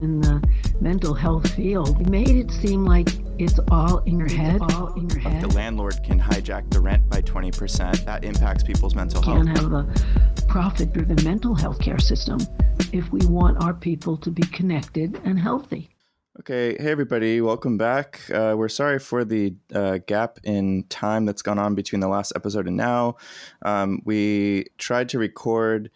in the mental health field you made it seem like it's all in your head all in your head The landlord can hijack the rent by 20%. That impacts people's mental health. We can't have a profit driven mental health care system if we want our people to be connected and healthy Okay, hey everybody, welcome back. Uh, we're sorry for the uh, gap in time that's gone on between the last episode and now. Um, we tried to record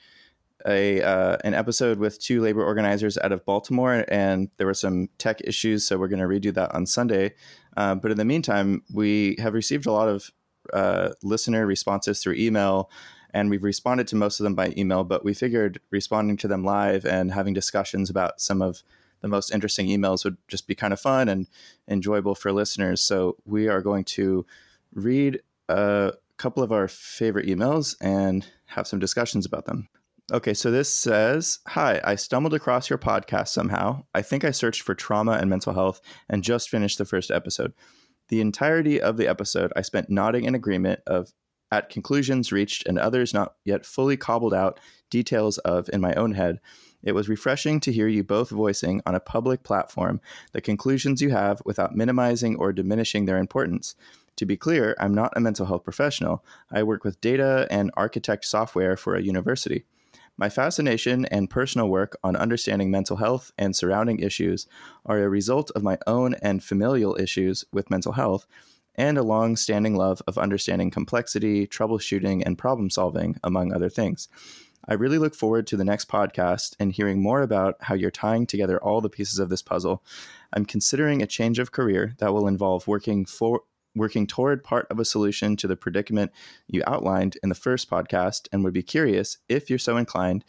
a uh, an episode with two labor organizers out of Baltimore, and there were some tech issues, so we're going to redo that on Sunday. Uh, but in the meantime, we have received a lot of uh, listener responses through email. And we've responded to most of them by email, but we figured responding to them live and having discussions about some of the most interesting emails would just be kind of fun and enjoyable for listeners. So we are going to read a couple of our favorite emails and have some discussions about them. Okay, so this says Hi, I stumbled across your podcast somehow. I think I searched for trauma and mental health and just finished the first episode. The entirety of the episode, I spent nodding in agreement of at conclusions reached and others not yet fully cobbled out details of in my own head. It was refreshing to hear you both voicing on a public platform the conclusions you have without minimizing or diminishing their importance. To be clear, I'm not a mental health professional. I work with data and architect software for a university. My fascination and personal work on understanding mental health and surrounding issues are a result of my own and familial issues with mental health and a long standing love of understanding complexity, troubleshooting, and problem solving, among other things. I really look forward to the next podcast and hearing more about how you're tying together all the pieces of this puzzle. I'm considering a change of career that will involve working for working toward part of a solution to the predicament you outlined in the first podcast and would be curious if you're so inclined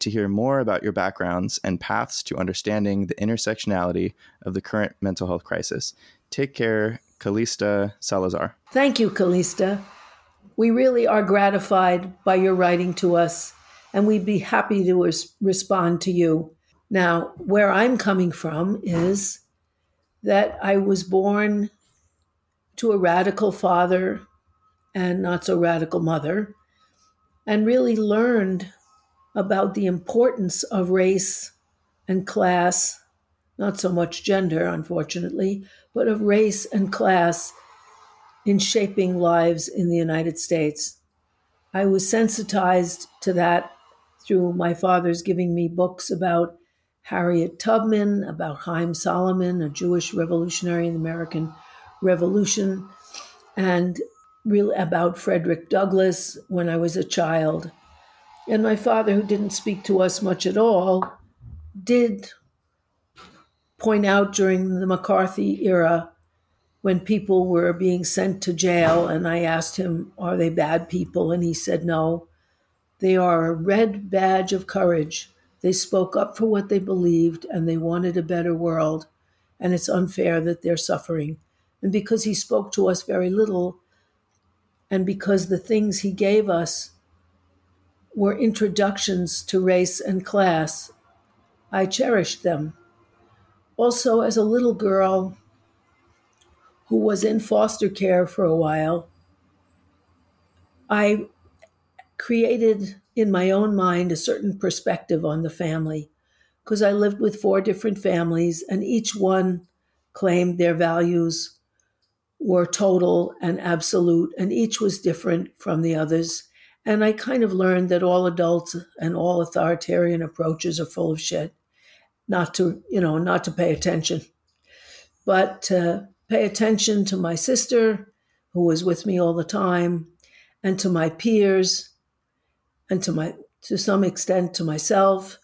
to hear more about your backgrounds and paths to understanding the intersectionality of the current mental health crisis. Take care, Calista Salazar. Thank you, Callista. We really are gratified by your writing to us, and we'd be happy to res- respond to you. Now, where I'm coming from is that I was born to a radical father and not so radical mother, and really learned about the importance of race and class, not so much gender, unfortunately, but of race and class in shaping lives in the United States. I was sensitized to that through my father's giving me books about Harriet Tubman, about Haym Salomon, a Jewish revolutionary in the American Revolution, and really about Frederick Douglass when I was a child. And my father, who didn't speak to us much at all, did point out during the McCarthy era when people were being sent to jail, and I asked him, Are they bad people? And he said, No. They are a red badge of courage. They spoke up for what they believed and they wanted a better world. And it's unfair that they're suffering. And because he spoke to us very little, and because the things he gave us were introductions to race and class, I cherished them. Also, as a little girl who was in foster care for a while, I created in my own mind a certain perspective on the family because I lived with four different families, and each one claimed their values were total and absolute, and each was different from the others. And I kind of learned that all adults and all authoritarian approaches are full of shit. Not to, you know, not to pay attention, but to pay attention to my sister, who was with me all the time, and to my peers, and to my, to some extent, to myself.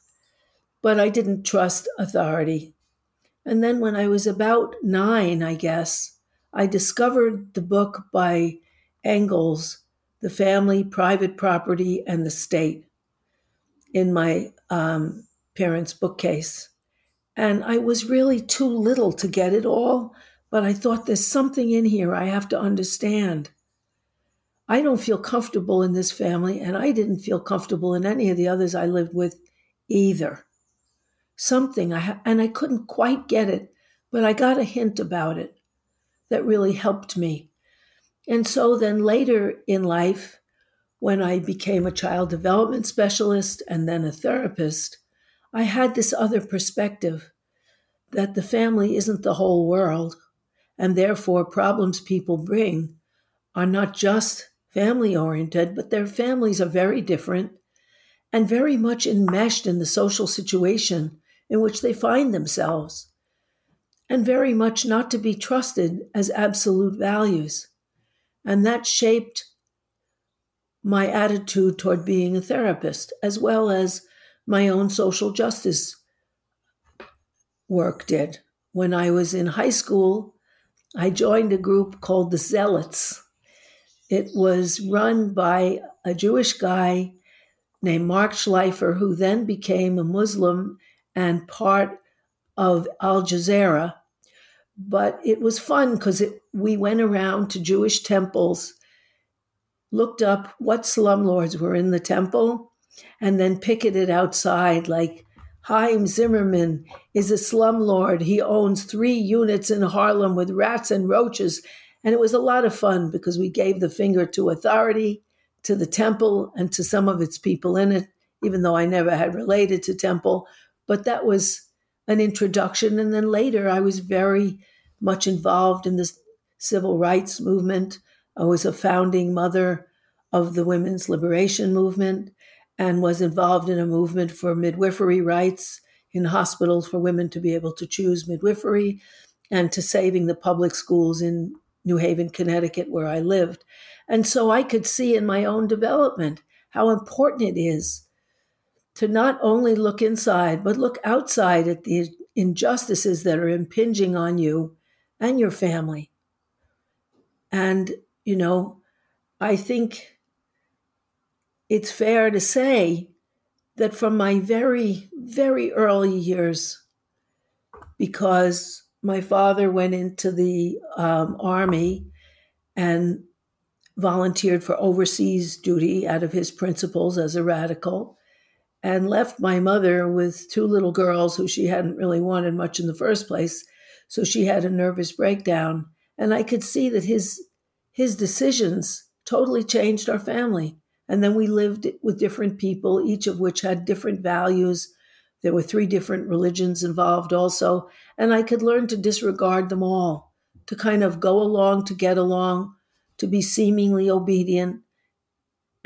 But I didn't trust authority. And then when I was about nine, I guess, I discovered the book by Engels, The Family, Private Property, and the State, in my um, parents' bookcase. And I was really too little to get it all, but I thought there's something in here I have to understand. I don't feel comfortable in this family, and I didn't feel comfortable in any of the others I lived with either. Something I ha- and I couldn't quite get it, but I got a hint about it that really helped me. And so then later in life, when I became a child development specialist and then a therapist, I had this other perspective that the family isn't the whole world, and therefore problems people bring are not just family oriented, but their families are very different and very much enmeshed in the social situation in which they find themselves, and very much not to be trusted as absolute values. And that shaped my attitude toward being a therapist, as well as my own social justice work did. When I was in high school, I joined a group called the Zealots. It was run by a Jewish guy named Marc Schleifer, who then became a Muslim and part of Al Jazeera. But it was fun because we went around to Jewish temples, looked up what slumlords were in the temple, and then picketed outside like Haim Zimmerman is a slumlord. He owns three units in Harlem with rats and roaches. And it was a lot of fun because we gave the finger to authority, to the temple, and to some of its people in it, even though I never had related to temple. But that was an introduction. And then later, I was very much involved in the civil rights movement. I was a founding mother of the women's liberation movement and was involved in a movement for midwifery rights in hospitals for women to be able to choose midwifery and to saving the public schools in New Haven, Connecticut, where I lived. And so I could see in my own development how important it is to not only look inside, but look outside at the injustices that are impinging on you and your family. And, you know, I think it's fair to say that from my very, very early years, because my father went into the um, army and volunteered for overseas duty out of his principles as a radical and left my mother with two little girls who she hadn't really wanted much in the first place so she had a nervous breakdown and i could see that his his decisions totally changed our family and then we lived with different people, each of which had different values. There were three different religions involved also. And I could learn to disregard them all, to kind of go along to get along, to be seemingly obedient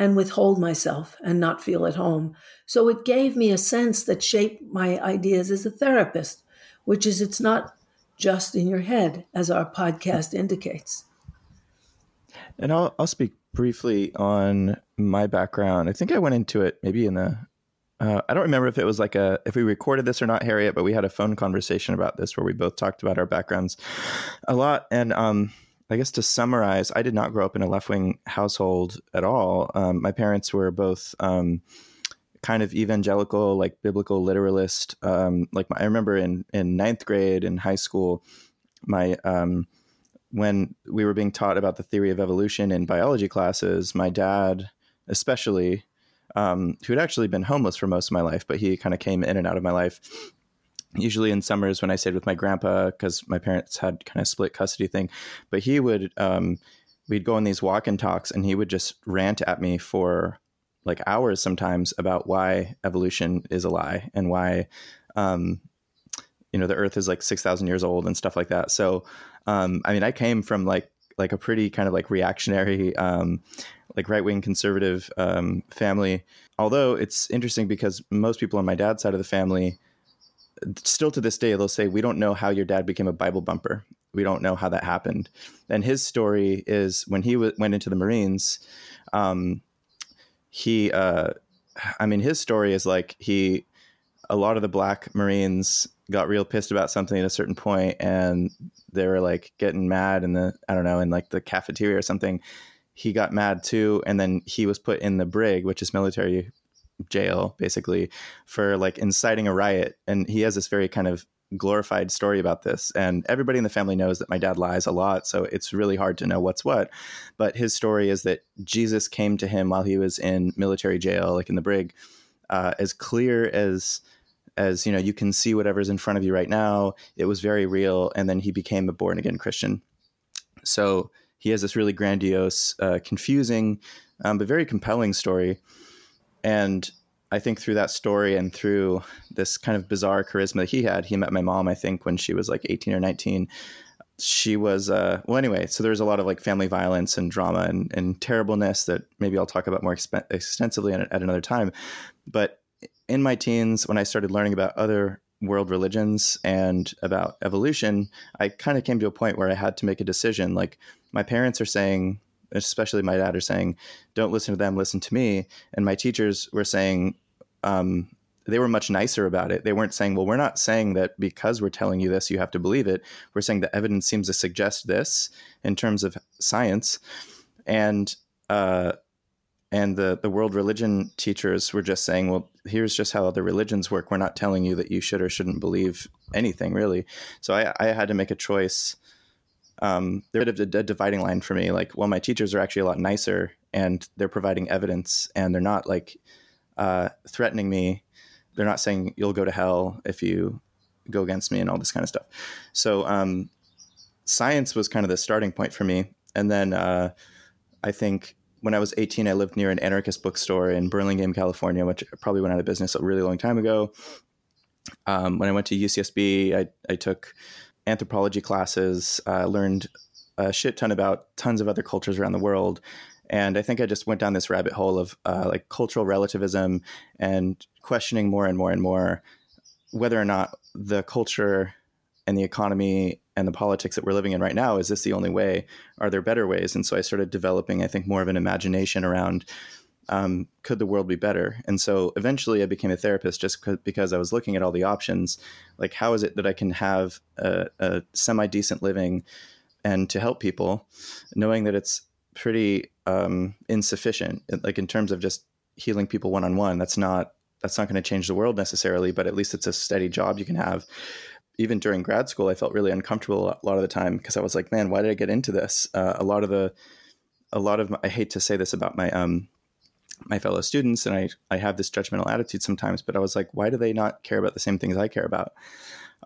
and withhold myself and not feel at home. So it gave me a sense that shaped my ideas as a therapist, which is it's not just in your head, as our podcast indicates. And I'll, I'll speak briefly on my background. I think I went into it maybe in the uh, I don't remember if it was like a if we recorded this or not, Harriet, but we had a phone conversation about this where we both talked about our backgrounds a lot. And um, I guess to summarize, I did not grow up in a left wing household at all. Um, my parents were both um, kind of evangelical, like biblical literalist. Um, like my, I remember in in ninth grade in high school, my um, when we were being taught about the theory of evolution in biology classes, my dad, especially, um, who had actually been homeless for most of my life, but he kind of came in and out of my life. Usually in summers when I stayed with my grandpa, because my parents had kind of split custody thing, but he would, um, we'd go on these walk and talks and he would just rant at me for like hours sometimes about why evolution is a lie and why, um, you know, the earth is like 6,000 years old and stuff like that. So, um, I mean, I came from like like a pretty kind of like reactionary, um, like right wing conservative um, family. Although it's interesting because most people on my dad's side of the family, still to this day, they'll say, "We don't know how your dad became a Bible bumper. We don't know how that happened." And his story is when he w- went into the Marines. Um, he, uh, I mean, his story is like he, a lot of the black Marines got real pissed about something at a certain point and they were like getting mad in the I don't know in like the cafeteria or something. He got mad too, and then he was put in the brig, which is military jail, basically, for like inciting a riot. And he has this very kind of glorified story about this. And everybody in the family knows that my dad lies a lot, so it's really hard to know what's what. But his story is that Jesus came to him while he was in military jail, like in the brig, uh, as clear as as you know you can see whatever's in front of you right now it was very real and then he became a born again christian so he has this really grandiose uh, confusing um, but very compelling story and I think through that story and through this kind of bizarre charisma he had, he met my mom, I think, when she was like 18 or 19. She was, uh, well, anyway, so there's a lot of like family violence and drama and, and terribleness that maybe I'll talk about more exp- extensively at, at another time. But in my teens, when I started learning about other world religions and about evolution, I kind of came to a point where I had to make a decision. Like, my parents are saying, especially my dad, are saying, don't listen to them, listen to me. And my teachers were saying, um, they were much nicer about it. They weren't saying, well, we're not saying that because we're telling you this, you have to believe it. We're saying the evidence seems to suggest this in terms of science. And, uh, and the, the world religion teachers were just saying, well, here's just how other religions work. We're not telling you that you should or shouldn't believe anything, really. So I, I had to make a choice um, they're a bit of a, dividing line for me. Like, well, my teachers are actually a lot nicer and they're providing evidence and they're not like uh, threatening me. They're not saying you'll go to hell if you go against me and all this kind of stuff. So, um, science was kind of the starting point for me. And then uh, I think when I was 18, I lived near an anarchist bookstore in Burlingame, California, which probably went out of business a really long time ago. Um, when I went to UCSB, I, I took anthropology classes, uh, learned a shit ton about tons of other cultures around the world. And I think I just went down this rabbit hole of uh, like cultural relativism and questioning more and more and more whether or not the culture and the economy and the politics that we're living in right now is this the only way? Are there better ways? And so I started developing, I think, more of an imagination around um, could the world be better? And so eventually I became a therapist just because I was looking at all the options. Like, how is it that I can have a, a semi decent living and to help people, knowing that it's pretty um, insufficient, like in terms of just healing people one on one? That's not that's not going to change the world necessarily, but at least it's a steady job you can have. Even during grad school, I felt really uncomfortable a lot of the time because I was like, man, why did I get into this? Uh, a lot of the, a lot of, my, I hate to say this about my um, my fellow students and I, I have this judgmental attitude sometimes but i was like why do they not care about the same things i care about?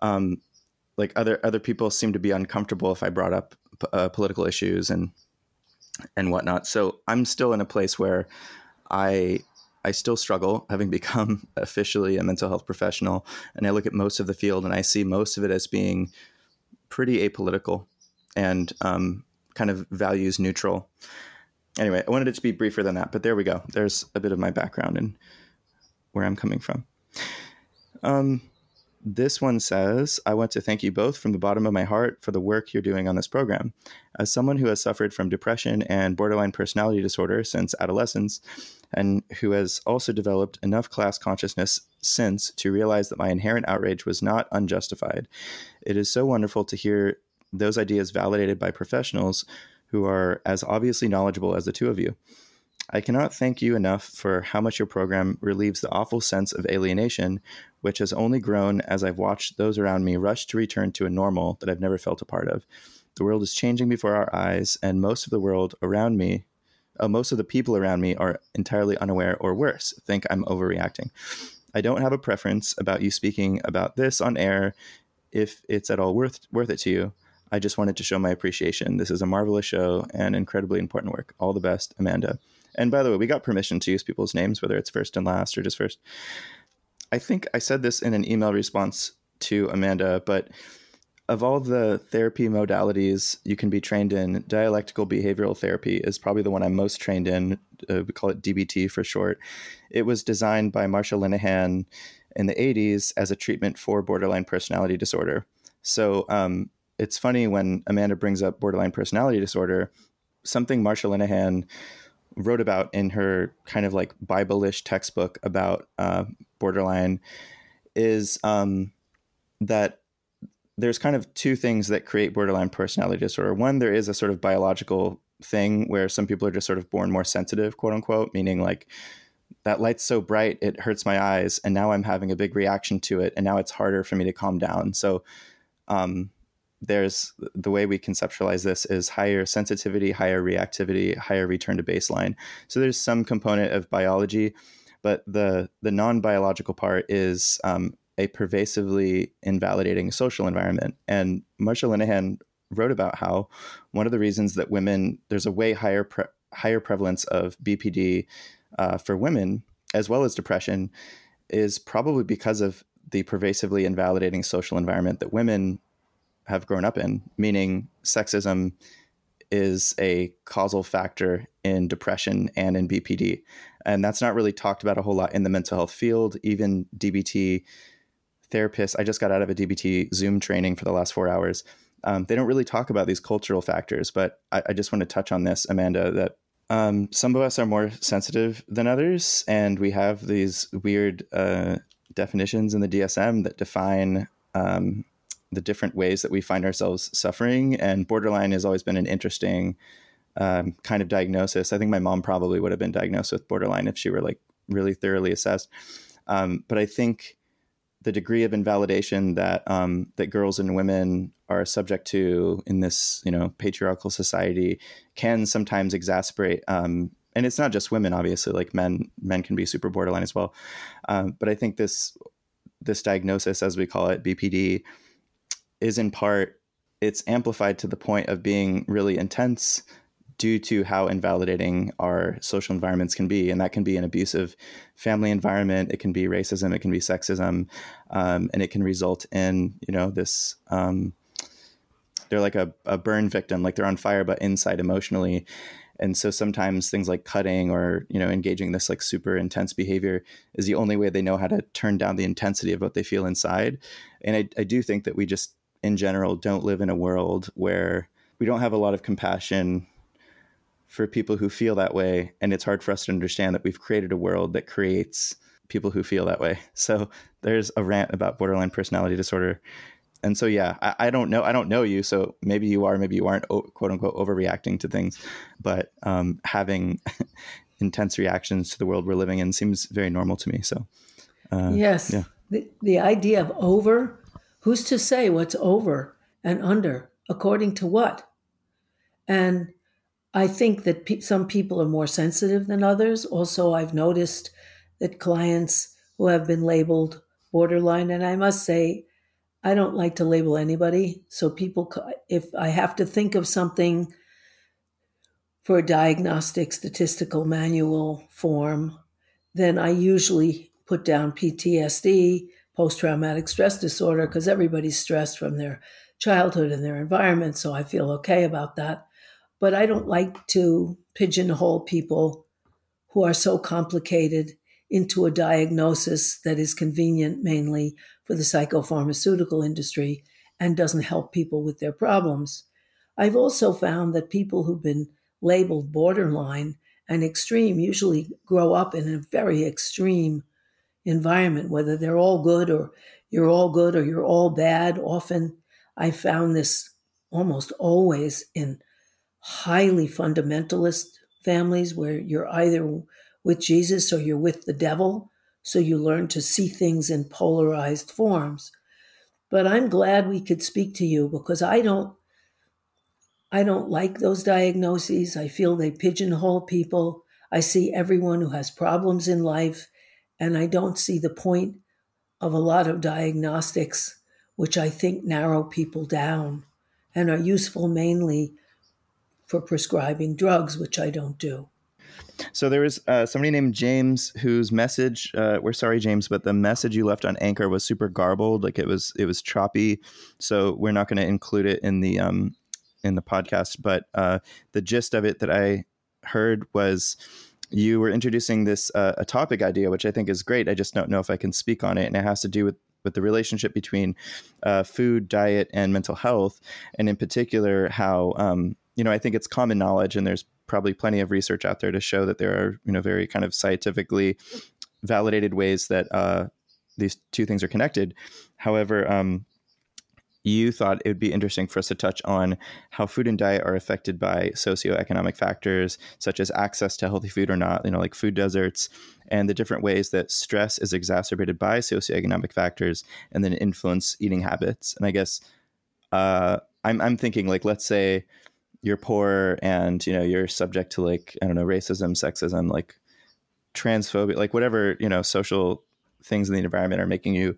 Um, like other other people seem to be uncomfortable if i brought up uh, political issues and and whatnot. So i'm still in a place where i i still struggle having become officially a mental health professional and i look at most of the field and i see most of it as being pretty apolitical and um, kind of values neutral anyway, I wanted it to be briefer than that, but there we go. There's a bit of my background and where I'm coming from. Um, this one says, I want to thank you both from the bottom of my heart for the work you're doing on this program. As someone who has suffered from depression and borderline personality disorder since adolescence, and who has also developed enough class consciousness since to realize that my inherent outrage was not unjustified, it is so wonderful to hear those ideas validated by professionals who are as obviously knowledgeable as the two of you. I cannot thank you enough for how much your program relieves the awful sense of alienation, which has only grown as I've watched those around me rush to return to a normal that I've never felt a part of. The world is changing before our eyes, and most of the world around me, uh, most of the people around me are entirely unaware or worse, think I'm overreacting. I don't have a preference about you speaking about this on air if it's at all worth worth it to you. I just wanted to show my appreciation. This is a marvelous show and incredibly important work. All the best, Amanda. And by the way, we got permission to use people's names, whether it's first and last or just first. I think I said this in an email response to Amanda, but of all the therapy modalities you can be trained in, dialectical behavioral therapy is probably the one I'm most trained in. Uh, we call it DBT for short. It was designed by Marsha Linehan in the 80s as a treatment for borderline personality disorder. So um, it's funny when Amanda brings up borderline personality disorder, something Marsha Linehan wrote about in her kind of like Bible-ish textbook about uh, borderline is um, that there's kind of two things that create borderline personality disorder. One, there is a sort of biological thing where some people are just sort of born more sensitive, quote unquote, meaning like that light's so bright it hurts my eyes, and now I'm having a big reaction to it, and now it's harder for me to calm down. So um, there's the way we conceptualize this is higher sensitivity, higher reactivity, higher return to baseline. So there's some component of biology, but the the non biological part is um, a pervasively invalidating social environment. And Marsha Linehan wrote about how one of the reasons that women there's a way higher pre- higher prevalence of BPD uh, for women as well as depression, is probably because of the pervasively invalidating social environment that women have grown up in, meaning sexism is a causal factor in depression and in BPD. And that's not really talked about a whole lot in the mental health field. Even DBT therapists, I just got out of a DBT Zoom training for the last four hours. Um, they don't really talk about these cultural factors, but I, I just want to touch on this, Amanda, that um, some of us are more sensitive than others, and we have these weird uh, definitions in the DSM that define um, the different ways that we find ourselves suffering. And borderline has always been an interesting um, kind of diagnosis. I think my mom probably would have been diagnosed with borderline if she were like really thoroughly assessed. Um, but I think the degree of invalidation that um, that girls and women are subject to in this you know patriarchal society can sometimes exasperate um, and it's not just women obviously like men men can be super borderline as well um, but i think this this diagnosis as we call it bpd is in part it's amplified to the point of being really intense due to how invalidating our social environments can be. And that can be an abusive family environment it can be racism it can be sexism um, and it can result in you know this um, they're like a, a burn victim like they're on fire but inside emotionally. And so sometimes things like cutting or you know engaging this like super intense behavior is the only way they know how to turn down the intensity of what they feel inside. And i, I do think that we just in general don't live in a world where we don't have a lot of compassion for people who feel that way. And it's hard for us to understand that we've created a world that creates people who feel that way. So there's a rant about borderline personality disorder. And so yeah I, I, don't know i don't know you. So maybe you are maybe you aren't quote unquote overreacting to things. But um, having intense reactions to the world we're living in seems very normal to me. So uh, yes. yeah. the, the idea of over Who's to say what's over and under according to what? And I think that pe- some people are more sensitive than others. Also, I've noticed that clients who have been labeled borderline, and I must say, I don't like to label anybody. So, people, if I have to think of something for a diagnostic statistical manual form, then I usually put down PTSD post traumatic stress disorder because everybody's stressed from their childhood and their environment. So I feel okay about that. But I don't like to pigeonhole people who are so complicated into a diagnosis that is convenient mainly for the psychopharmaceutical industry and doesn't help people with their problems. I've also found that people who've been labeled borderline and extreme usually grow up in a very extreme environment, whether they're all good or you're all good or you're all bad. Often I found this almost always in highly fundamentalist families where you're either with Jesus or you're with the devil. So you learn to see things in polarized forms. But I'm glad we could speak to you because I don't I don't like those diagnoses. I feel they pigeonhole people. I see everyone who has problems in life and I don't see the point of a lot of diagnostics, which I think narrow people down and are useful mainly for prescribing drugs, which I don't do. So there was uh, somebody named James whose message. Uh, we're sorry, James, but the message you left on Anchor was super garbled. Like it was, it was choppy. So we're not going to include it in the um, in the podcast. But uh, the gist of it that I heard was you were introducing this uh, a topic idea, which I think is great. I just don't know if I can speak on it, and it has to do with with the relationship between uh, food, diet, and mental health, and in particular how um, you know I think it's common knowledge, and there's probably plenty of research out there to show that there are you know very kind of scientifically validated ways that uh, these two things are connected. However, um, you thought it would be interesting for us to touch on how food and diet are affected by socioeconomic factors such as access to healthy food or not, you know, like food deserts, and the different ways that stress is exacerbated by socioeconomic factors and then influence eating habits. And I guess uh, I'm I'm thinking like let's say you're poor and you know you're subject to like I don't know racism, sexism, like transphobia, like whatever you know social things in the environment are making you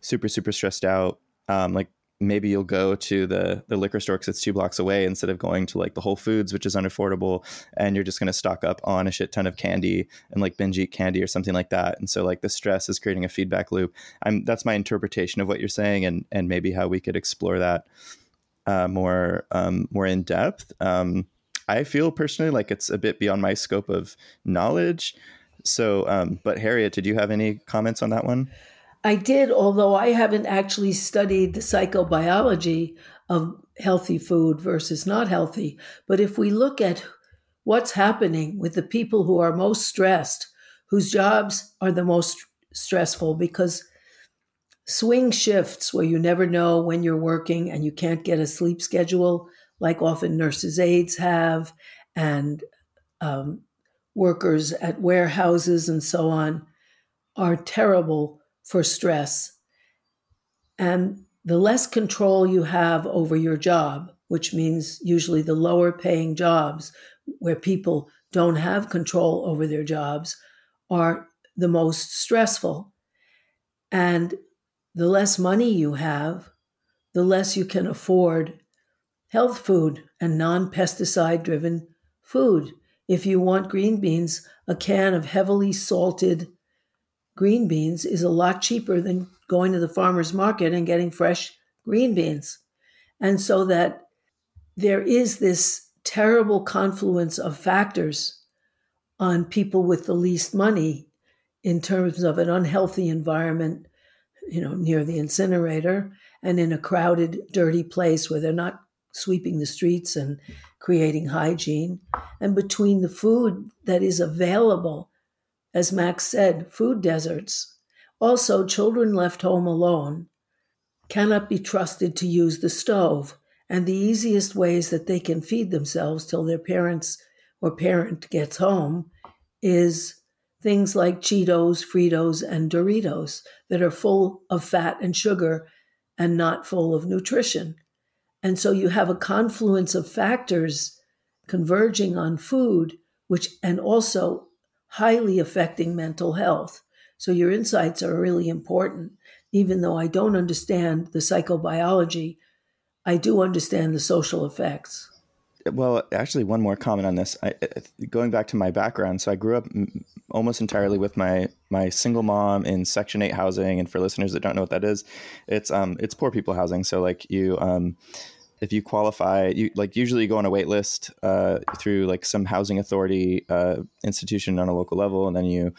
super super stressed out. Um, like maybe you'll go to the the liquor store because it's two blocks away instead of going to like the Whole Foods, which is unaffordable, and you're just going to stock up on a shit ton of candy and like binge eat candy or something like that. And so like the stress is creating a feedback loop. I'm that's my interpretation of what you're saying, and and maybe how we could explore that uh, more um, more in depth. Um, I feel personally like it's a bit beyond my scope of knowledge. So, um, but Harriet, did you have any comments on that one? I did, although I haven't actually studied the psychobiology of healthy food versus not healthy. But if we look at what's happening with the people who are most stressed, whose jobs are the most stressful, because swing shifts where you never know when you're working and you can't get a sleep schedule, like often nurses' aides have, and um, workers at warehouses and so on, are terrible for stress. And the less control you have over your job, which means usually the lower paying jobs where people don't have control over their jobs, are the most stressful. And the less money you have, the less you can afford health food and non pesticide driven food. If you want green beans, a can of heavily salted green beans is a lot cheaper than going to the farmer's market and getting fresh green beans. And so that there is this terrible confluence of factors on people with the least money in terms of an unhealthy environment, you know, near the incinerator and in a crowded, dirty place where they're not sweeping the streets and creating hygiene, and between the food that is available as Max said, food deserts. Also, children left home alone cannot be trusted to use the stove, and the easiest ways that they can feed themselves till their parents or parent gets home is things like Cheetos, Fritos, and Doritos that are full of fat and sugar and not full of nutrition. And so you have a confluence of factors converging on food, which, and also highly affecting mental health. So your insights are really important. Even though I don't understand the psychobiology, I do understand the social effects. Well, actually, one more comment on this. I, going back to my background, so I grew up almost entirely with my my single mom in Section Eight housing. And for listeners that don't know what that is, it's um it's poor people housing. So like you um if you qualify, you like usually you go on a wait list uh, through like some housing authority uh, institution on a local level, and then you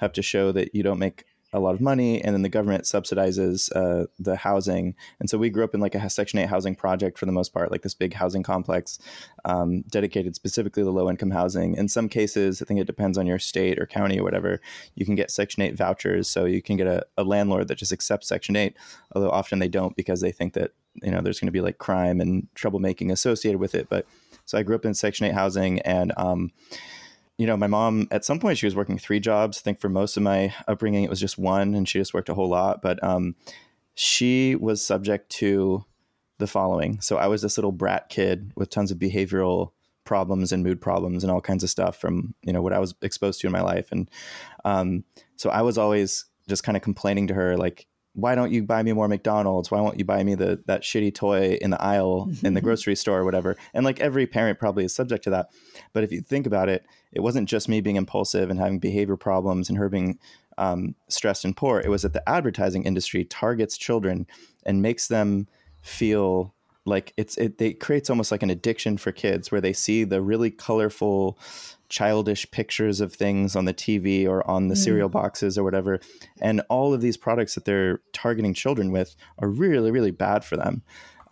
have to show that you don't make a lot of money, and then the government subsidizes uh, the housing. And so we grew up in like a Section Eight housing project for the most part, like this big housing complex um, dedicated specifically to low income housing. In some cases, I think it depends on your state or county or whatever. You can get Section Eight vouchers, so you can get a, a landlord that just accepts Section Eight, although often they don't because they think that you know there's going to be like crime and troublemaking associated with it. But so I grew up in Section Eight housing and. Um, you know, my mom at some point she was working three jobs. I think for most of my upbringing it was just one, and she just worked a whole lot. But um, she was subject to the following. So I was this little brat kid with tons of behavioral problems and mood problems and all kinds of stuff from you know what I was exposed to in my life, and um, so I was always just kind of complaining to her like why don't you buy me more McDonald's? Why won't you buy me the that shitty toy in the aisle in the grocery store or whatever? And like every parent probably is subject to that. But if you think about it, it wasn't just me being impulsive and having behavior problems and her being um, stressed and poor. It was that the advertising industry targets children and makes them feel like it's it, it creates almost like an addiction for kids where they see the really colorful childish pictures of things on the TV or on the mm. cereal boxes or whatever. And all of these products that they're targeting children with are really, really bad for them.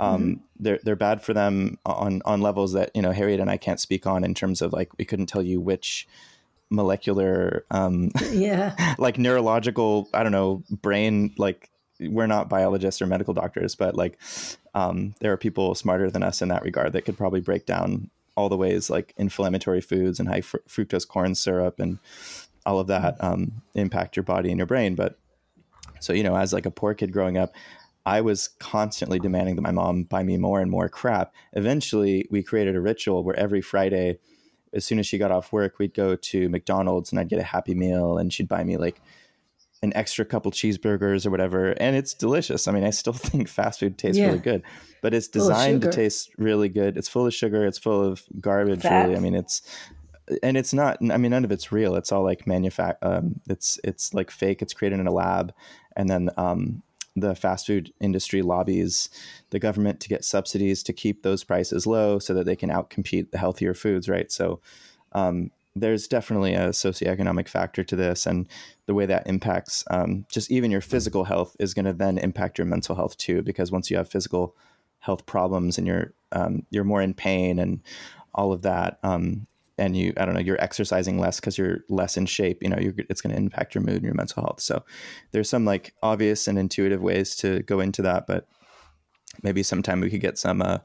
Um, mm-hmm. They're they're bad for them on on levels that you know Harriet and I can't speak on in terms of like we couldn't tell you which molecular um, yeah like neurological I don't know brain like we're not biologists or medical doctors but like um, there are people smarter than us in that regard that could probably break down all the ways like inflammatory foods and high fr- fructose corn syrup and all of that mm. um, impact your body and your brain. But so you know, as like a poor kid growing up, I was constantly demanding that my mom buy me more and more crap. Eventually, we created a ritual where every Friday, as soon as she got off work, we'd go to McDonald's and I'd get a Happy Meal, and she'd buy me like an extra couple cheeseburgers or whatever, and it's delicious. I mean, I still think fast food tastes Yeah. really good, but it's designed to taste really good. It's full of sugar. It's full of garbage. Fat. Really, I mean, it's and it's not. I mean, none of it's real. It's all like manufact. Um, it's it's like fake. It's created in a lab, and then um, the fast food industry lobbies the government to get subsidies to keep those prices low so that they can outcompete the healthier foods. Right. So. Um, there's definitely a socioeconomic factor to this, and the way that impacts um, just even your physical health is going to then impact your mental health too. Because once you have physical health problems and you're um, you're more in pain and all of that, um, and you I don't know you're exercising less because you're less in shape. You know, you're, it's going to impact your mood and your mental health. So there's some like obvious and intuitive ways to go into that, but maybe sometime we could get some uh,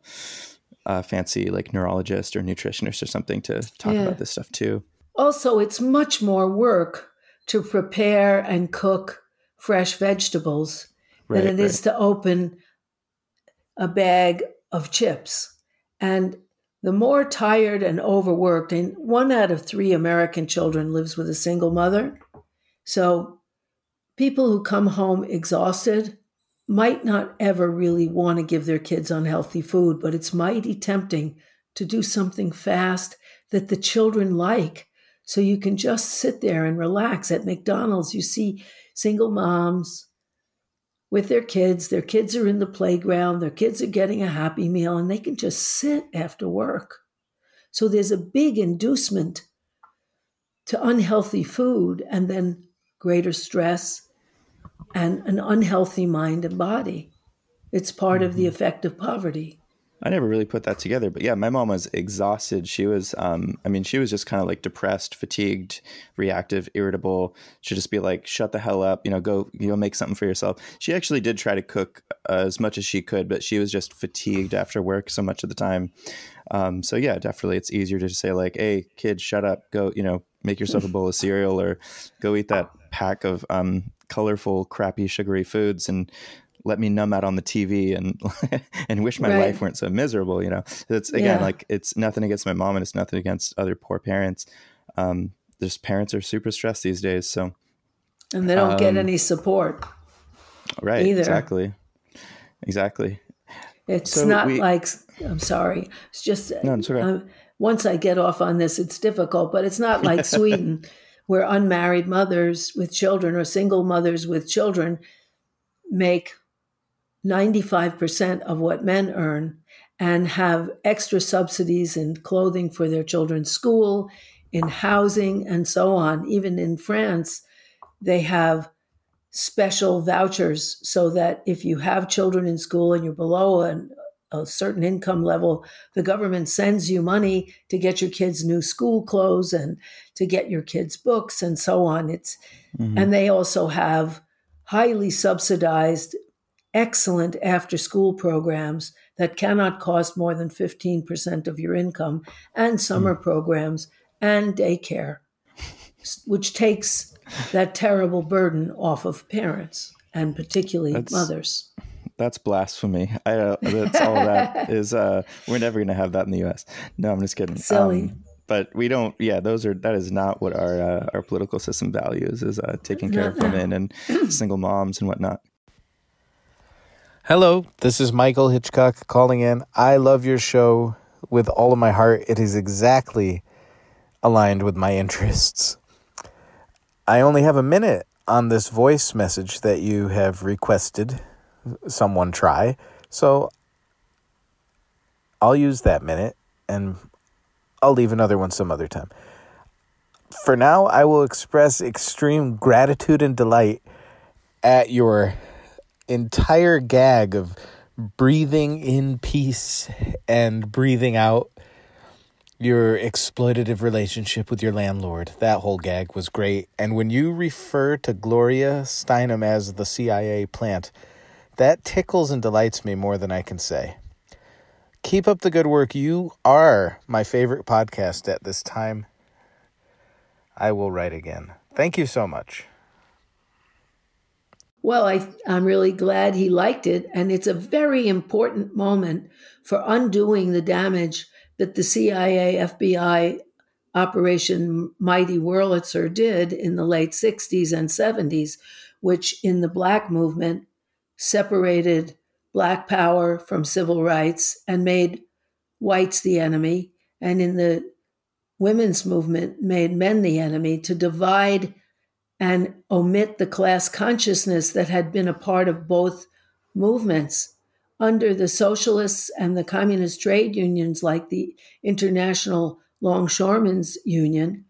uh, fancy like neurologist or nutritionist or something to talk Yeah. about this stuff too. Also, it's much more work to prepare and cook fresh vegetables Right, than it is to open a bag of chips. And the more tired and overworked, and one out of three American children lives with a single mother. So people who come home exhausted might not ever really want to give their kids unhealthy food, but it's mighty tempting to do something fast that the children like. So you can just sit there and relax. At McDonald's, you see single moms with their kids. Their kids are in the playground, their kids are getting a happy meal, and they can just sit after work. So there's a big inducement to unhealthy food and then greater stress and an unhealthy mind and body. It's part of the mm-hmm. effect of poverty. I never really put that together, but yeah, my mom was exhausted. She was, um, I mean, she was just kind of like depressed, fatigued, reactive, irritable. She'd just be like, "Shut the hell up," you know, go, you know, make something for yourself. She actually did try to cook uh, as much as she could, but she was just fatigued after work so much of the time. Um, so yeah, definitely, it's easier to just say like, "Hey, kid, shut up, go," you know, make yourself a bowl of cereal or go eat that pack of um, colorful, crappy, sugary foods and let me numb out on the TV and and wish my Right. life weren't so miserable. You know, it's again Yeah. like it's nothing against my mom and it's nothing against other poor parents. Um, just parents are super stressed these days. So And they don't get Um, any support. right, Either. exactly, exactly. It's So not we- like I'm sorry. It's just No, it's okay. uh, once I get off on this, it's difficult. But it's not like Sweden, where unmarried mothers with children or single mothers with children make ninety five percent of what men earn and have extra subsidies in clothing for their children's school, in housing, and so on. Even in France, they have special vouchers so that if you have children in school and you're below an, a certain income level, the government sends you money to get your kids new school clothes and to get your kids books and so on. It's Mhm. and they also have highly subsidized, excellent after school programs that cannot cost more than 15% of your income, and summer programs and daycare, which takes that terrible burden off of parents and particularly That's- mothers. That's blasphemy. I uh, that's all that is. Uh, we're never going to have that in the U.S. No, I'm just kidding. Silly. Um, but we don't. Yeah, those are. That is not what our uh, our political system values. Is uh, taking care of women and single moms and whatnot. Hello, this is Michael Hitchcock calling in. I love your show with all of my heart. It is exactly aligned with my interests. I only have a minute on this voice message that you have requested someone try, so I'll use that minute and I'll leave another one some other time. For now, I will express extreme gratitude and delight at your entire gag of breathing in peace and breathing out your exploitative relationship with your landlord. That whole gag was great. And when you refer to Gloria Steinem as the CIA plant, that tickles and delights me more than I can say. Keep up the good work. You are my favorite podcast at this time. I will write again. Thank you so much. Well, I, I'm really glad he liked it. And it's a very important moment for undoing the damage that the CIA, FBI Operation Mighty Wurlitzer did in the late 60s and 70s which in the Black movement separated Black power from civil rights and made whites the enemy, and in the women's movement made men the enemy to divide and omit the class consciousness that had been a part of both movements under the socialists and the communist trade unions like the International Longshoremen's Union,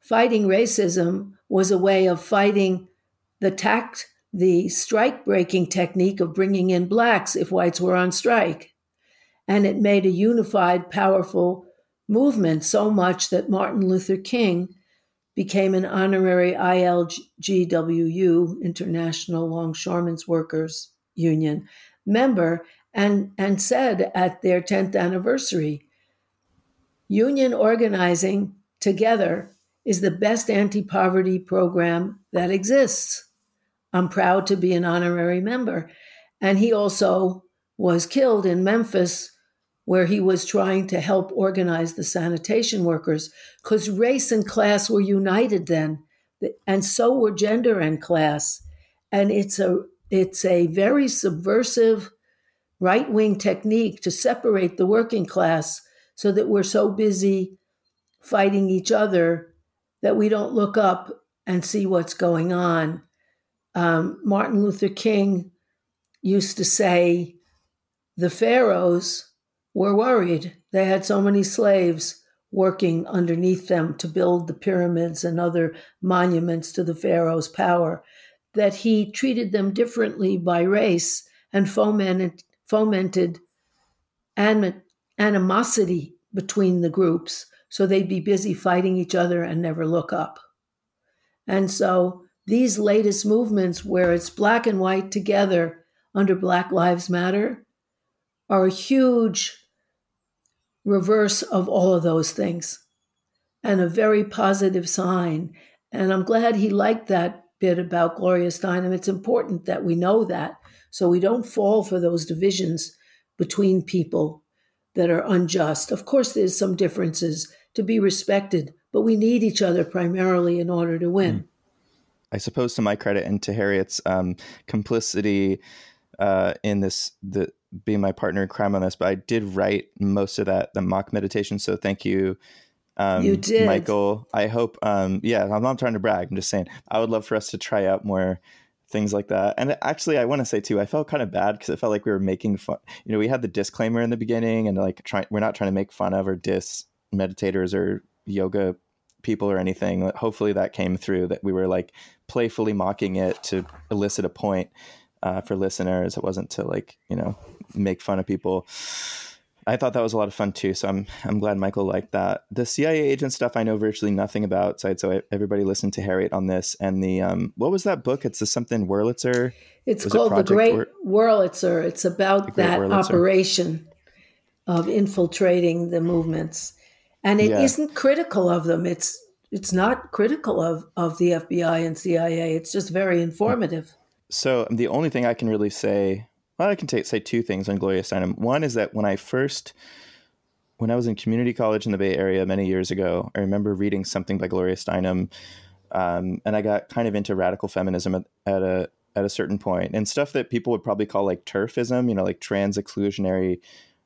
fighting racism was a way of fighting the tact, the strike breaking technique of bringing in blacks if whites were on strike. And it made a unified, powerful movement so much that Martin Luther King became an honorary ILGWU, International Longshoremen's Workers Union, member and, and said at their 10th anniversary union organizing together is the best anti poverty program that exists. I'm proud to be an honorary member. And he also was killed in Memphis, where he was trying to help organize the sanitation workers, because race and class were united then, and so were gender and class. And it's a it's a very subversive right wing technique to separate the working class so that we're so busy fighting each other that we don't look up and see what's going on. Um, Martin Luther King used to say the pharaohs were worried. They had so many slaves working underneath them to build the pyramids and other monuments to the pharaoh's power that he treated them differently by race and fomented, fomented animosity between the groups so they'd be busy fighting each other and never look up. And so these latest movements, where it's black and white together under Black Lives Matter, are a huge reverse of all of those things and a very positive sign. And I'm glad he liked that bit about Gloria Steinem. It's important that we know that so we don't fall for those divisions between people that are unjust. Of course, there's some differences to be respected, but we need each other primarily in order to win. Mm. I suppose, to my credit and to Harriet's um, complicity uh, in this, the being my partner in crime on this, but I did write most of that, the mock meditation. So thank you um, you did, Michael. I hope. Um, yeah, I'm not trying to brag. I'm just saying I would love for us to try out more things like that. And actually, I want to say too, I felt kind of bad because it felt like we were making fun. You know, we had the disclaimer in the beginning, and like trying, we're not trying to make fun of or diss meditators or yoga people or anything. Hopefully, that came through. That we were like playfully mocking it to elicit a point uh, for listeners. It wasn't to like you know make fun of people. I thought that was a lot of fun too. So I'm I'm glad Michael liked that. The CIA agent stuff I know virtually nothing about. So, so everybody listened to Harriet on this. And the um, what was that book? It's something Wurlitzer. It's was called it the Great Wurlitzer. It's about that Wurlitzer. operation of infiltrating the movements, and it yeah. not critical of them. It's it's not critical of of the FBI and CIA. It's just very informative. So the only thing I can really say well, I can t- say two things on Gloria Steinem. One is that when I first, when I was in community college in the Bay Area many years ago, I remember reading something by Gloria Steinem, um, and I got kind of into radical feminism at, at a at a certain point, and stuff that people would probably call like turfism, you know, like trans exclusionary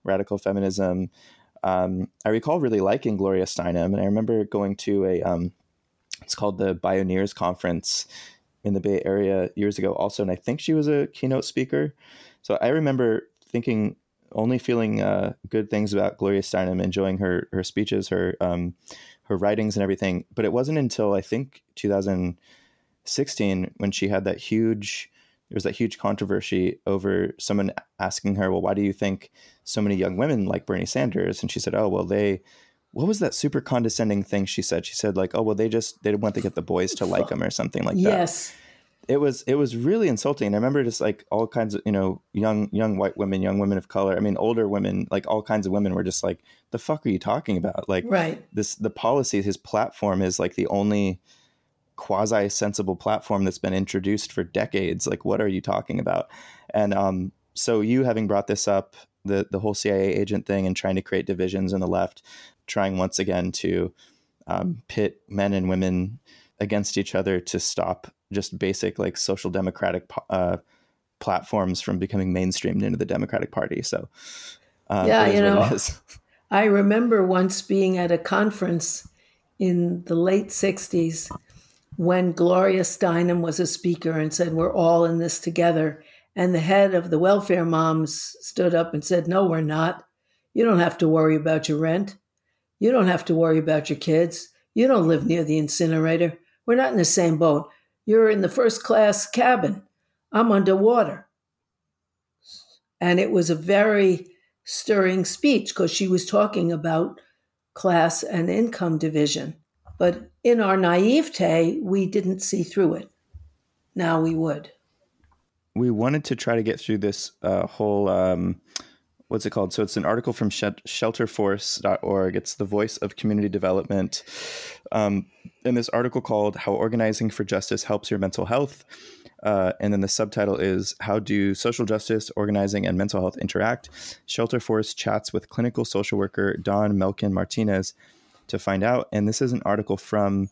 radical feminism. Um, I recall really liking Gloria Steinem, and I remember going to a um, it's called the Bioneers Conference in the Bay Area years ago, also, and I think she was a keynote speaker. So I remember thinking, only feeling uh, good things about Gloria Steinem, enjoying her her speeches, her um, her writings, and everything. But it wasn't until I think 2016 when she had that huge. There was that huge controversy over someone asking her, "Well, why do you think so many young women like Bernie Sanders?" And she said, "Oh, well, they." What was that super condescending thing she said? She said like, "Oh, well, they just they want to get the boys to like them or something like yes. that." Yes it was it was really insulting. I remember just like all kinds of you know young young white women, young women of color. I mean, older women, like all kinds of women, were just like, "The fuck are you talking about?" Like, right? This the policy, his platform is like the only quasi sensible platform that's been introduced for decades. Like, what are you talking about? And um, so you having brought this up, the the whole CIA agent thing, and trying to create divisions in the left, trying once again to um, pit men and women against each other to stop just basic like social democratic uh, platforms from becoming mainstreamed into the Democratic Party. So uh, yeah, you know, I remember once being at a conference in the late '60s when Gloria Steinem was a speaker and said, "We're all in this together." And the head of the welfare moms stood up and said, No, we're not. You don't have to worry about your rent. You don't have to worry about your kids. You don't live near the incinerator. We're not in the same boat. You're in the first class cabin. I'm underwater. And it was a very stirring speech because she was talking about class and income division. But in our naivete, we didn't see through it. Now we would we wanted to try to get through this uh, whole um, what's it called? So it's an article from shelterforce.org. It's the voice of community development. Um, and this article called How Organizing for Justice Helps Your Mental Health. Uh, and then the subtitle is How Do Social Justice, Organizing, and Mental Health Interact? Shelterforce chats with clinical social worker Dawn Belkin Martinez to find out. And this is an article from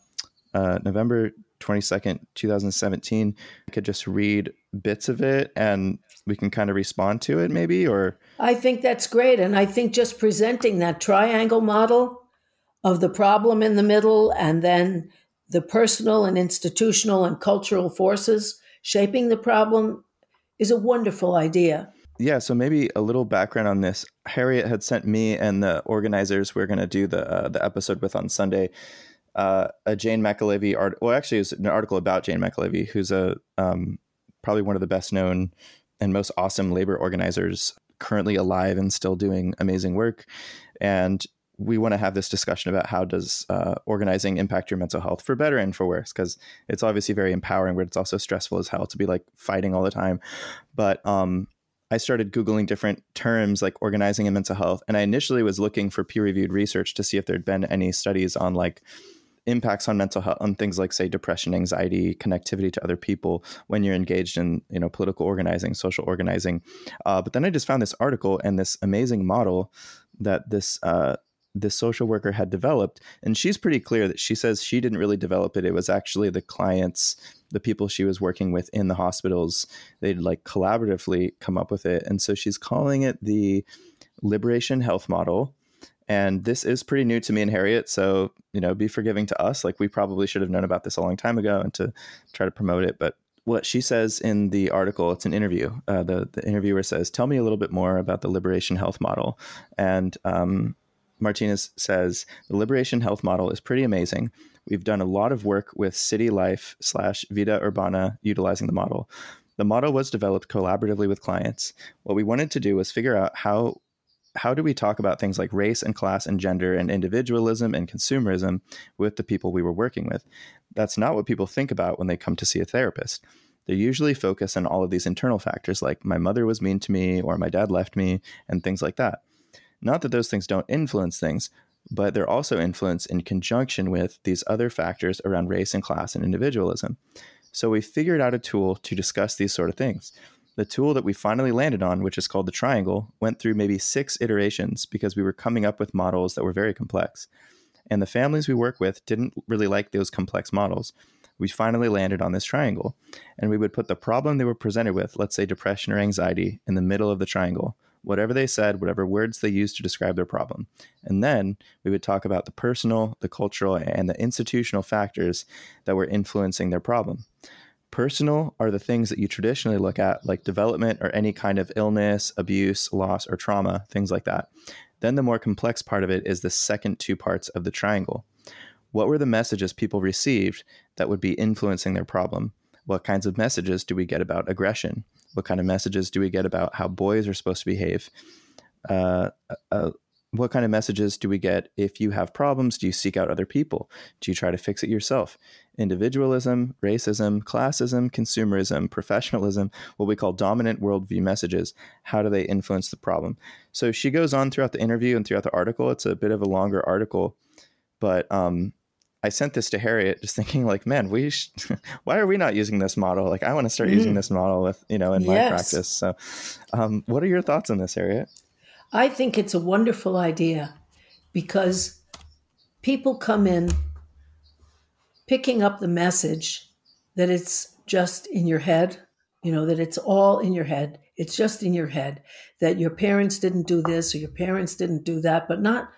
uh, November 22nd, 2017. I could just read bits of it and we can kind of respond to it, maybe? Or I think that's great. And I think just presenting that triangle model of the problem in the middle and then the personal and institutional and cultural forces shaping the problem is a wonderful idea. Yeah, so maybe a little background on this. Harriet had sent me and the organizers we're going to do the uh, the episode with on Sunday uh, a Jane McAlevey art. Well, actually, it's an article about Jane McAlevey, who's a um, probably one of the best known and most awesome labor organizers currently alive and still doing amazing work. And we want to have this discussion about how does uh, organizing impact your mental health for better and for worse because it's obviously very empowering but it's also stressful as hell to be like fighting all the time but um, i started googling different terms like organizing and mental health and i initially was looking for peer reviewed research to see if there'd been any studies on like impacts on mental health on things like say depression anxiety connectivity to other people when you're engaged in you know political organizing social organizing. Uh, but then i just found this article and this amazing model that this uh, this social worker had developed and she's pretty clear that she says she didn't really develop it. It was actually the clients the people she was working with in the hospitals. They'd like collaboratively come up with it and so she's calling it the liberation health model and this is pretty new to me and Harriet. So, you know, be forgiving to us. Like we probably should have known about this a long time ago and to try to promote it. But what she says in the article, it's an interview. Uh, the, the interviewer says, Tell me a little bit more about the Liberation Health model. And um, Martinez says, The Liberation Health model is pretty amazing. We've done a lot of work with City Life slash Vida Urbana utilizing the model. The model was developed collaboratively with clients. What we wanted to do was figure out how how do we talk about things like race and class and gender and individualism and consumerism with the people we were working with? That's not what people think about when they come to see a therapist. They usually focus on all of these internal factors like my mother was mean to me or my dad left me and things like that. Not that those things don't influence things, but they're also influenced in conjunction with these other factors around race and class and individualism. So we figured out a tool to discuss these sort of things. The tool that we finally landed on, which is called the triangle, went through maybe six iterations because we were coming up with models that were very complex. And the families we work with didn't really like those complex models. We finally landed on this triangle. And we would put the problem they were presented with, let's say depression or anxiety, in the middle of the triangle. Whatever they said, whatever words they used to describe their problem. And then we would talk about the personal, the cultural, and the institutional factors that were influencing their problem. Personal are the things that you traditionally look at, like development or any kind of illness, abuse, loss, or trauma, things like that. Then the more complex part of it is the second two parts of the triangle. What were the messages people received that would be influencing their problem? What kinds of messages do we get about aggression? What kind of messages do we get about how boys are supposed to behave? Uh, uh, what kind of messages do we get if you have problems? Do you seek out other people? Do you try to fix it yourself? Individualism, racism, classism, consumerism, professionalism, what we call dominant worldview messages. How do they influence the problem? So she goes on throughout the interview and throughout the article. It's a bit of a longer article, but um, I sent this to Harriet just thinking like, man, we sh- why are we not using this model? Like I want to start mm. using this model with, you know, in my practice. So um, what are your thoughts on this, Harriet? I think it's a wonderful idea because people come in picking up the message that it's just in your head, you know, that it's all in your head. It's just in your head that your parents didn't do this or your parents didn't do that, but not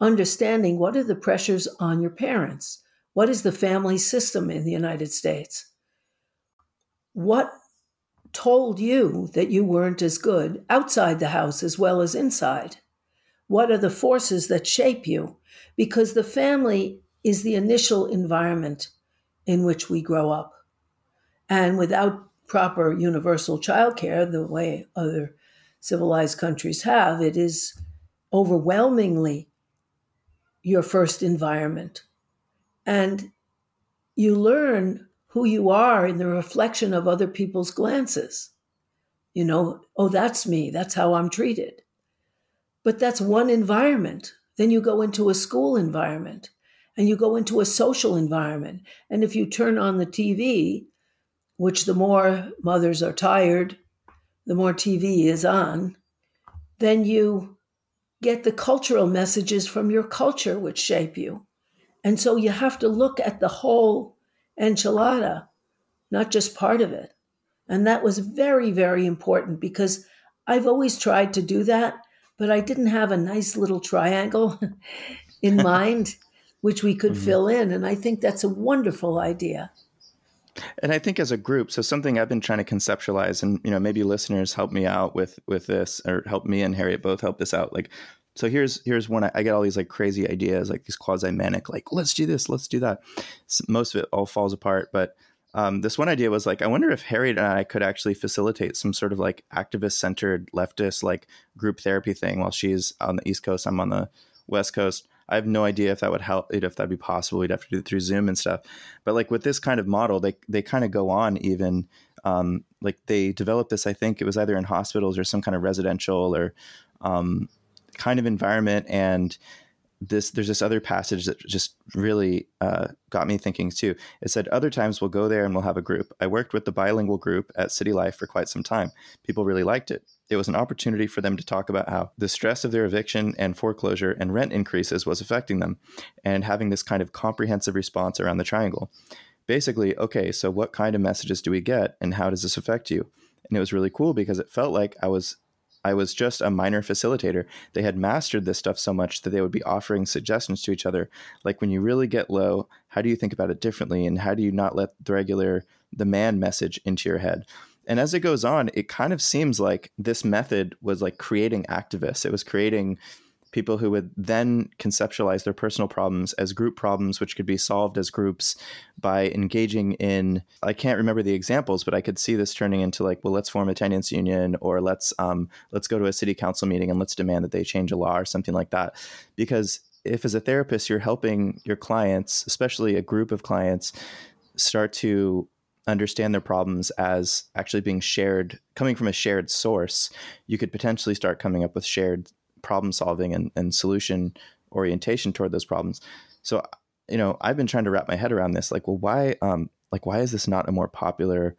understanding what are the pressures on your parents? What is the family system in the United States? What told you that you weren't as good outside the house as well as inside? What are the forces that shape you? Because the family is the initial environment in which we grow up. And without proper universal childcare, the way other civilized countries have, it is overwhelmingly your first environment. And you learn who you are in the reflection of other people's glances. You know, oh, that's me. That's how I'm treated. But that's one environment. Then you go into a school environment and you go into a social environment. And if you turn on the TV, which the more mothers are tired, the more TV is on, then you get the cultural messages from your culture which shape you. And so you have to look at the whole enchilada, not just part of it. And that was very, very important because I've always tried to do that, but I didn't have a nice little triangle in mind, which we could mm-hmm. fill in. And I think that's a wonderful idea. And I think as a group, so something I've been trying to conceptualize, and you know, maybe listeners help me out with with this, or help me and Harriet both help this out. Like, so here's here's one I, I get all these like crazy ideas, like these quasi manic, like let's do this, let's do that. So most of it all falls apart, but um, this one idea was like, I wonder if Harriet and I could actually facilitate some sort of like activist centered leftist like group therapy thing while she's on the East Coast, I'm on the West Coast. I have no idea if that would help, if that'd be possible. We'd have to do it through Zoom and stuff. But like with this kind of model, they they kind of go on even um, like they developed this. I think it was either in hospitals or some kind of residential or um, kind of environment. And this there's this other passage that just really uh, got me thinking too. It said other times we'll go there and we'll have a group. I worked with the bilingual group at City Life for quite some time. People really liked it it was an opportunity for them to talk about how the stress of their eviction and foreclosure and rent increases was affecting them and having this kind of comprehensive response around the triangle. Basically, okay, so what kind of messages do we get and how does this affect you? And it was really cool because it felt like I was I was just a minor facilitator. They had mastered this stuff so much that they would be offering suggestions to each other. Like when you really get low, how do you think about it differently? And how do you not let the regular, the man message into your head? And as it goes on, it kind of seems like this method was like creating activists. It was creating people who would then conceptualize their personal problems as group problems, which could be solved as groups by engaging in. I can't remember the examples, but I could see this turning into like, well, let's form a tenants union, or let's um, let's go to a city council meeting and let's demand that they change a law or something like that. Because if as a therapist you're helping your clients, especially a group of clients, start to understand their problems as actually being shared, coming from a shared source, you could potentially start coming up with shared problem solving and, and solution orientation toward those problems. So, you know, I've been trying to wrap my head around this. Like, well, why, um, like, why is this not a more popular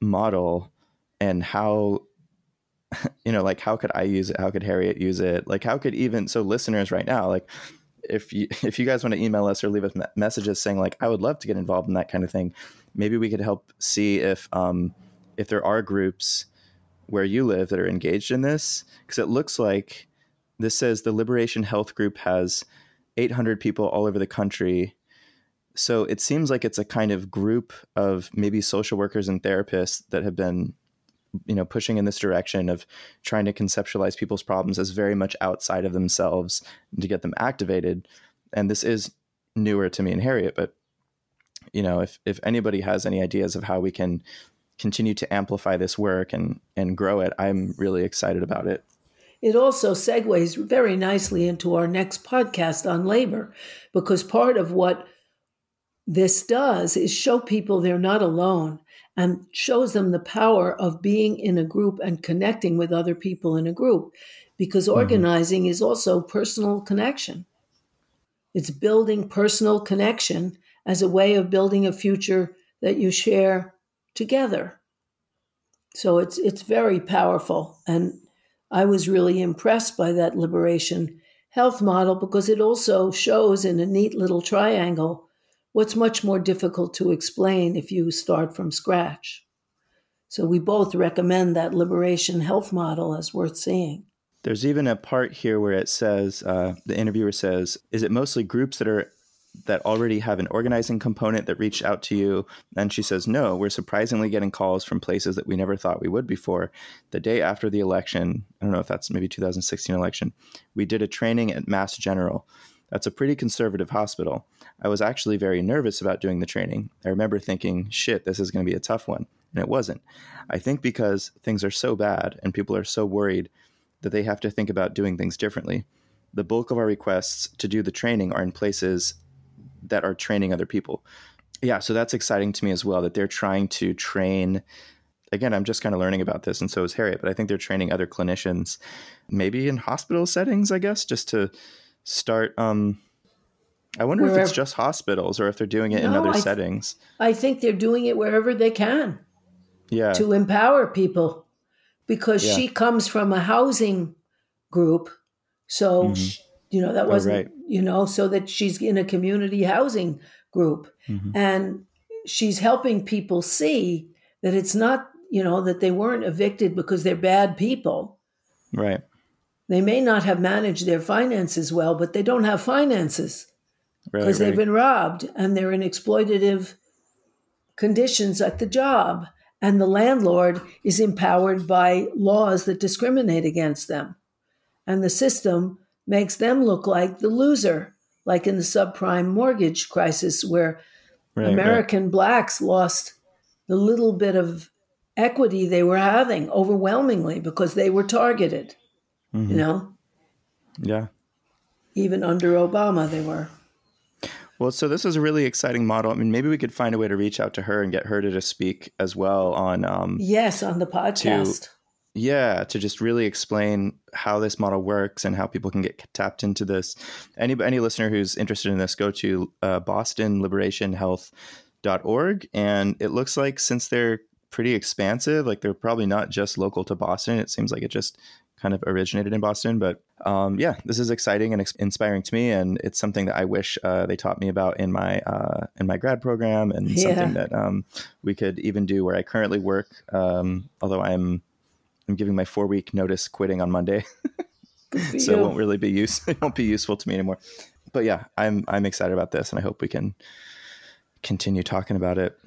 model? And how, you know, like, how could I use it? How could Harriet use it? Like, how could even so listeners right now, like, if you if you guys want to email us or leave us messages saying like I would love to get involved in that kind of thing, maybe we could help see if um, if there are groups where you live that are engaged in this because it looks like this says the Liberation Health Group has 800 people all over the country. So it seems like it's a kind of group of maybe social workers and therapists that have been you know pushing in this direction of trying to conceptualize people's problems as very much outside of themselves to get them activated and this is newer to me and harriet but you know if if anybody has any ideas of how we can continue to amplify this work and and grow it i'm really excited about it it also segues very nicely into our next podcast on labor because part of what this does is show people they're not alone and shows them the power of being in a group and connecting with other people in a group because mm-hmm. organizing mm-hmm. is also personal connection. It's building personal connection as a way of building a future that you share together. So it's it's very powerful and I was really impressed by that liberation health model because it also shows in a neat little triangle what's much more difficult to explain if you start from scratch. So we both recommend that liberation health model as worth seeing. There's even a part here where it says uh, the interviewer says, "Is it mostly groups that are that already have an organizing component that reached out to you?" And she says, "No, we're surprisingly getting calls from places that we never thought we would before. The day after the election, I don't know if that's maybe 2016 election, we did a training at Mass General. That's a pretty conservative hospital. I was actually very nervous about doing the training. I remember thinking, shit, this is going to be a tough one. And it wasn't. I think because things are so bad and people are so worried that they have to think about doing things differently. The bulk of our requests to do the training are in places that are training other people. Yeah, so that's exciting to me as well that they're trying to train. Again, I'm just kind of learning about this, and so is Harriet, but I think they're training other clinicians, maybe in hospital settings, I guess, just to start. Um, I wonder wherever. if it's just hospitals or if they're doing it no, in other I th- settings. I think they're doing it wherever they can. Yeah. To empower people because yeah. she comes from a housing group. So, mm-hmm. she, you know, that oh, wasn't, oh, right. You know, so that she's in a community housing group mm-hmm. and she's helping people see that it's not, you know, that they weren't evicted because they're bad people. Right. They may not have managed their finances well, but they don't have finances because right, right. they've been robbed and they're in exploitative conditions at the job and the landlord is empowered by laws that discriminate against them. And the system makes them look like the loser, like in the subprime mortgage crisis, where right, American right. blacks lost the little bit of equity they were having overwhelmingly because they were targeted. Mm-hmm. You know? Yeah. Even under Obama, they were. Well, so this is a really exciting model. I mean, maybe we could find a way to reach out to her and get her to just speak as well on. Um, yes, on the podcast. To, yeah, to just really explain how this model works and how people can get tapped into this. Any any listener who's interested in this, go to uh, BostonLiberationHealth.org, and it looks like since they're pretty expansive, like they're probably not just local to Boston. It seems like it just kind of originated in Boston. But um, yeah, this is exciting and inspiring to me, and it's something that I wish uh, they taught me about in my uh, in my grad program, and yeah. something that um, we could even do where I currently work. Um, although I'm I'm giving my four week notice quitting on Monday, so it won't really be use it won't be useful to me anymore. But yeah, I'm I'm excited about this, and I hope we can continue talking about it.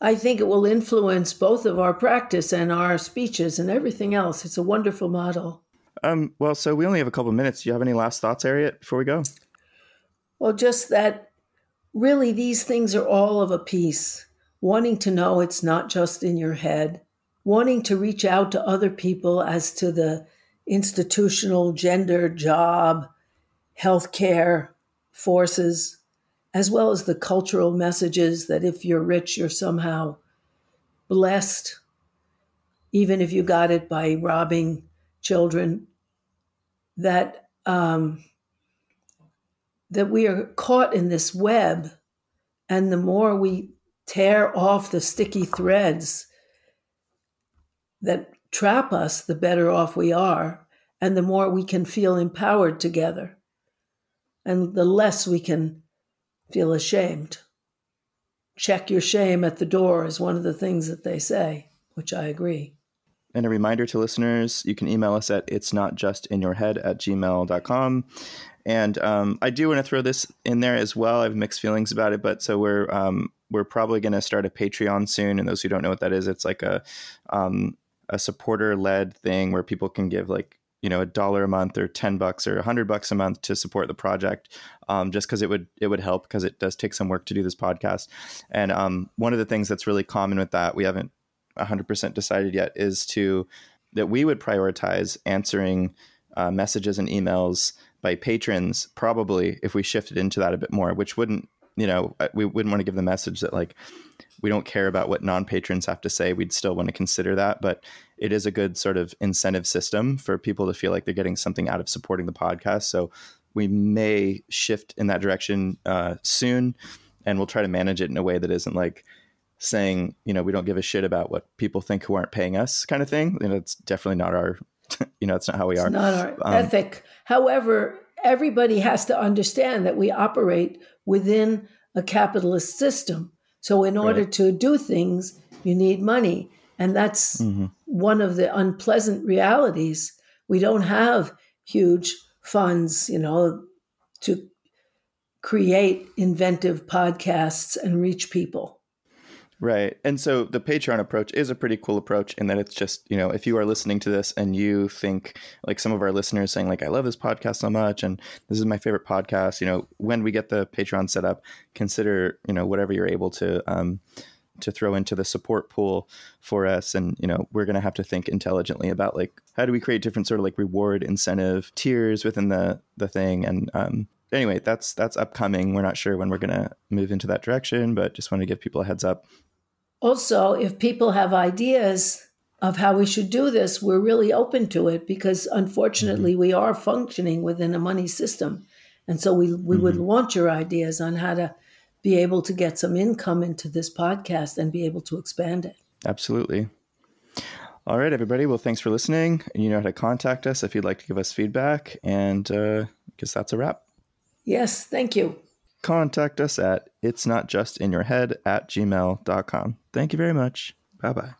I think it will influence both of our practice and our speeches and everything else. It's a wonderful model. Um, well, so we only have a couple minutes. Do you have any last thoughts, Harriet, before we go? Well, just that really these things are all of a piece. Wanting to know it's not just in your head, wanting to reach out to other people as to the institutional gender, job, healthcare forces as well as the cultural messages that if you're rich, you're somehow blessed, even if you got it by robbing children, that um, that we are caught in this web, and the more we tear off the sticky threads that trap us, the better off we are, and the more we can feel empowered together, and the less we can feel ashamed. Check your shame at the door is one of the things that they say, which I agree. And a reminder to listeners, you can email us at it's not just in your head at gmail.com. And um, I do want to throw this in there as well. I have mixed feelings about it, but so we're um, we're probably going to start a Patreon soon. And those who don't know what that is, it's like a um, a supporter led thing where people can give like you know a dollar a month or 10 bucks or 100 bucks a month to support the project um, just because it would it would help because it does take some work to do this podcast. And um, one of the things that's really common with that we haven't 100% decided yet is to that we would prioritize answering uh, messages and emails by patrons probably if we shifted into that a bit more which wouldn't you know uh, we wouldn't want to give the message that like we don't care about what non patrons have to say. We'd still want to consider that, but it is a good sort of incentive system for people to feel like they're getting something out of supporting the podcast. So we may shift in that direction uh, soon, and we'll try to manage it in a way that isn't like saying, you know, we don't give a shit about what people think who aren't paying us, kind of thing. You know, it's definitely not our, you know, it's not how we it's are. Not our um, ethic. However, everybody has to understand that we operate within a capitalist system. So, in order Right. to do things, you need money. And that's Mhm. one of the unpleasant realities. We don't have huge funds, you know, to create inventive podcasts and reach people. Right. And so the Patreon approach is a pretty cool approach in that it's just, you know, if you are listening to this and you think like some of our listeners saying like I love this podcast so much and this is my favorite podcast, you know, when we get the Patreon set up, consider, you know, whatever you're able to um to throw into the support pool for us and you know we're going to have to think intelligently about like how do we create different sort of like reward incentive tiers within the the thing and um anyway that's that's upcoming we're not sure when we're going to move into that direction but just want to give people a heads up Also, if people have ideas of how we should do this, we're really open to it because unfortunately we are functioning within a money system. And so we, we would want your ideas on how to be able to get some income into this podcast and be able to expand it. Absolutely. All right, everybody. Well, thanks for listening. You know how to contact us if you'd like to give us feedback. And uh, I guess that's a wrap. Yes, thank you. Contact us at it's not just in your head at gmail.com. Thank you very much. Bye bye.